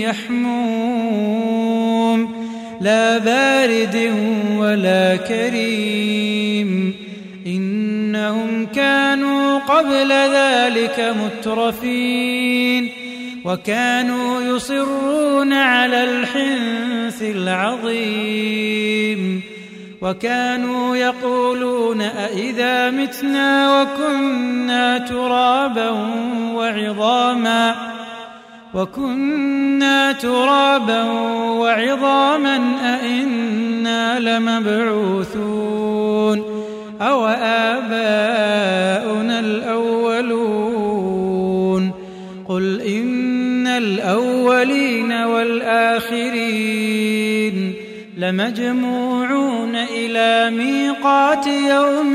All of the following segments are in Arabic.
يحموم. لا بارد ولا كريم. إنهم كانوا قبل ذلك مترفين. وكانوا يصرون على الحنث العظيم. وكانوا يقولون أإذا متنا وكنا ترابا وعظاما. وكنا ترابا وعظاما أئنا لمبعوثون. أو آباؤنا الأولون. قل إن الأولين والآخرين لمجموعون إلى ميقات يوم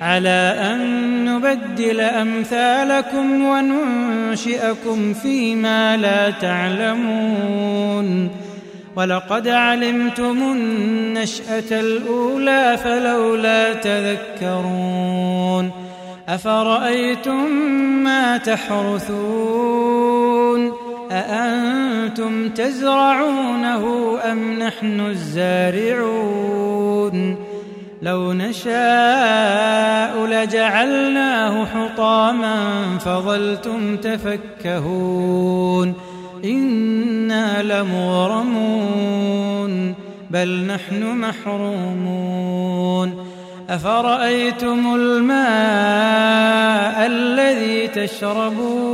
على أن نبدل أمثالكم وننشئكم فيما لا تعلمون. ولقد علمتم النشأة الأولى فلولا تذكرون. أفرأيتم ما تحرثون؟ أأنتم تزرعونه أم نحن الزارعون؟ لو نشاء لجعلناه حطاما فظلتم تفكهون إنا لمغرمون بل نحن محرومون أفرأيتم الماء الذي تشربون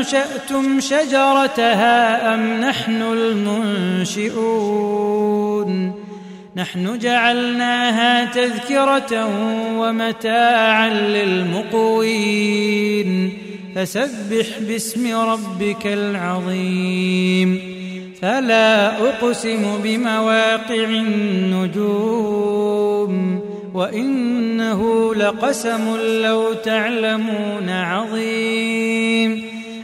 أنشأتم شجرتها أم نحن المنشئون نحن جعلناها تذكرة ومتاعا للمقوين فسبح باسم ربك العظيم فلا أقسم بمواقع النجوم وإنه لقسم لو تعلمون عظيم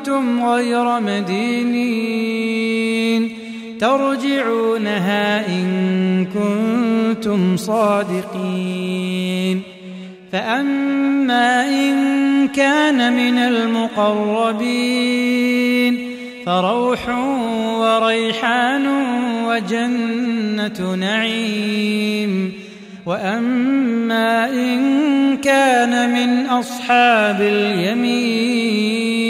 كنتم غير مدينين ترجعونها إن كنتم صادقين فأما إن كان من المقربين فروح وريحان وجنة نعيم وأما إن كان من أصحاب اليمين